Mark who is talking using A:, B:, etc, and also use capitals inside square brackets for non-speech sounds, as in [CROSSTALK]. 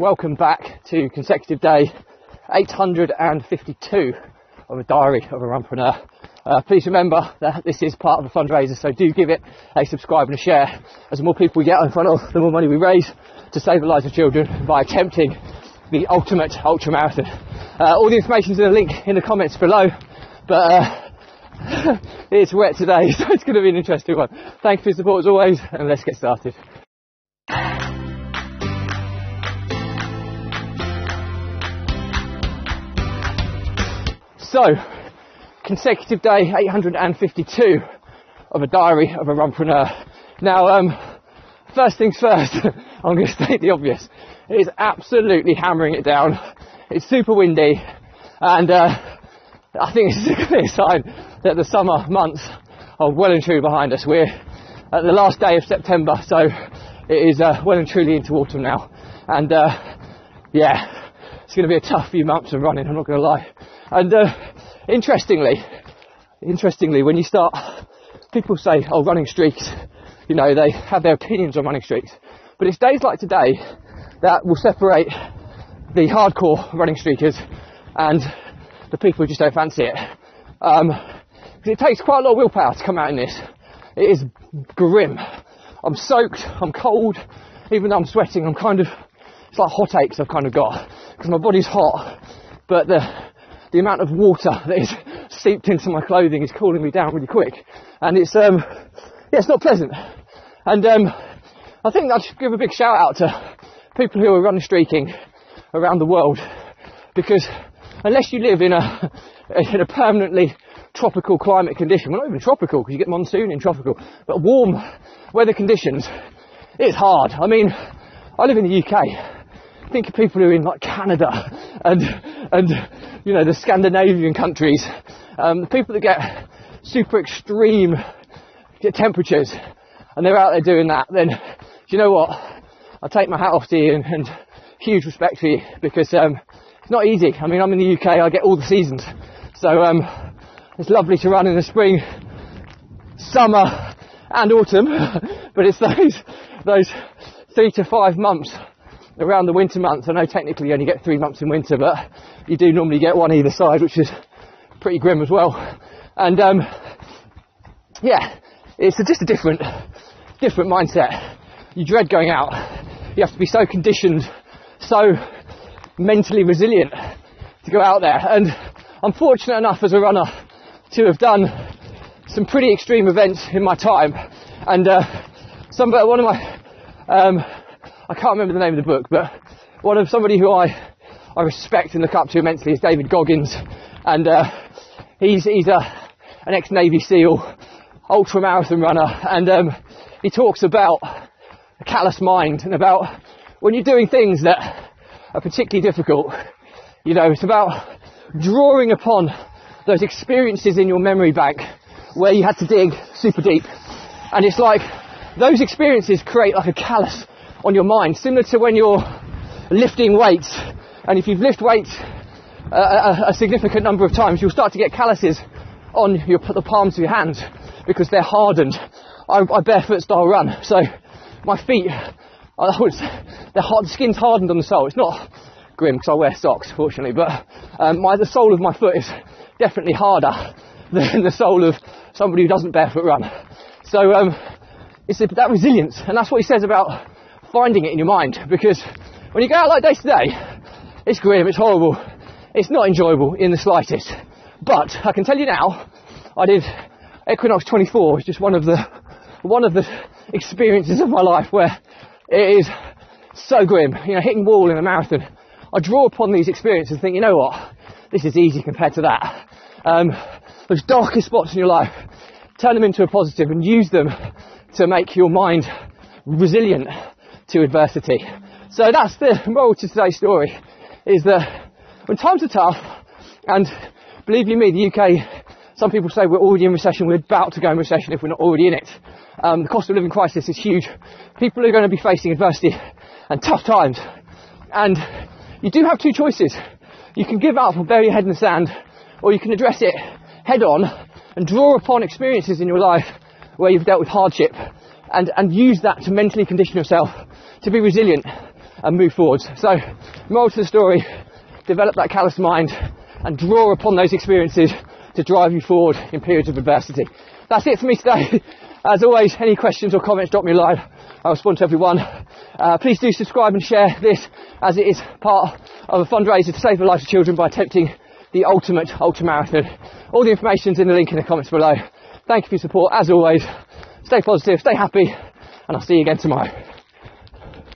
A: welcome back to consecutive day 852 of a diary of a runpreneur. Uh, please remember that this is part of a fundraiser, so do give it a subscribe and a share. As the more people we get in front of, the more money we raise to save the lives of children by attempting the ultimate ultra marathon. Uh, all the information is in the link in the comments below, but uh, [LAUGHS] it's wet today, [LAUGHS] so it's going to be an interesting one. Thank you for your support as always, and let's get started. So, consecutive day 852 of a diary of a runpreneur. Now, um, first things first, [LAUGHS] I'm going to state the obvious. It is absolutely hammering it down. It's super windy, and uh, I think is [LAUGHS] a clear sign that the summer months are well and truly behind us. We're at the last day of September, so it is uh, well and truly into autumn now. And uh, yeah, it's going to be a tough few months of running. I'm not going to lie. And uh, interestingly, interestingly, when you start, people say, "Oh, running streaks," you know, they have their opinions on running streaks. But it's days like today that will separate the hardcore running streakers and the people who just don't fancy it. Um, it takes quite a lot of willpower to come out in this. It is grim. I'm soaked, I'm cold, even though I'm sweating, I'm kind of, it's like hot aches I've kind of got, because my body's hot, but the, the amount of water [LAUGHS] that is seeped into my clothing is cooling me down really quick. And it's, um, yeah, it's not pleasant. And, um, I think I should give a big shout out to people who are running streaking around the world, because unless you live in a, [LAUGHS] in a permanently tropical climate condition, well not even tropical because you get monsoon in tropical, but warm weather conditions, it's hard. I mean, I live in the UK. Think of people who are in like Canada and, and, you know, the Scandinavian countries, um, the people that get super extreme temperatures and they're out there doing that, then, do you know what? I take my hat off to you and, and huge respect for you because, um, it's not easy. I mean, I'm in the UK, I get all the seasons. So, um, it's lovely to run in the spring, summer, and autumn, [LAUGHS] but it's those, those three to five months around the winter months. I know technically you only get three months in winter, but you do normally get one either side, which is pretty grim as well. And, um, yeah, it's a, just a different, different mindset. You dread going out. You have to be so conditioned, so mentally resilient to go out there. And I'm fortunate enough as a runner to have done some pretty extreme events in my time. And uh, some one of my um, I can't remember the name of the book, but one of somebody who I I respect and look up to immensely is David Goggins, and uh, he's he's a an ex Navy SEAL, ultra marathon runner, and um, he talks about a callous mind and about when you're doing things that are particularly difficult. You know, it's about drawing upon those experiences in your memory bank where you had to dig super deep. And it's like those experiences create like a callus on your mind, similar to when you're lifting weights. And if you've lifted weights a, a, a significant number of times, you'll start to get calluses on your, the palms of your hands because they're hardened. I, I barefoot style run, so my feet, I would, they're hard, the skin's hardened on the sole. It's not grim because I wear socks, fortunately, but um, my, the sole of my foot is definitely harder [LAUGHS] than the sole of somebody who doesn't barefoot run. So um, it's that resilience, and that's what he says about finding it in your mind. Because when you go out like day to day, it's grim, it's horrible, it's not enjoyable in the slightest. But I can tell you now, I did Equinox 24, it's just one of the one of the experiences of my life where it is so grim. You know, hitting wall in a marathon. I draw upon these experiences and think, you know what, this is easy compared to that. Um, those darkest spots in your life, turn them into a positive and use them to make your mind resilient to adversity. So that's the moral to today's story, is that when times are tough, and believe you me, the UK, some people say we're already in recession, we're about to go in recession if we're not already in it. Um, the cost of living crisis is huge. People are going to be facing adversity and tough times. And you do have two choices. You can give up and bury your head in the sand, or you can address it head on and draw upon experiences in your life where you've dealt with hardship and, and use that to mentally condition yourself to be resilient and move forwards. So, moral to the story, develop that callous mind and draw upon those experiences to drive you forward in periods of adversity. That's it for me today. [LAUGHS] As always, any questions or comments, drop me a line. I'll respond to everyone. Uh, please do subscribe and share this as it is part of a fundraiser to save the lives of children by attempting the ultimate ultra marathon. All the information's in the link in the comments below. Thank you for your support. As always, stay positive, stay happy, and I'll see you again tomorrow.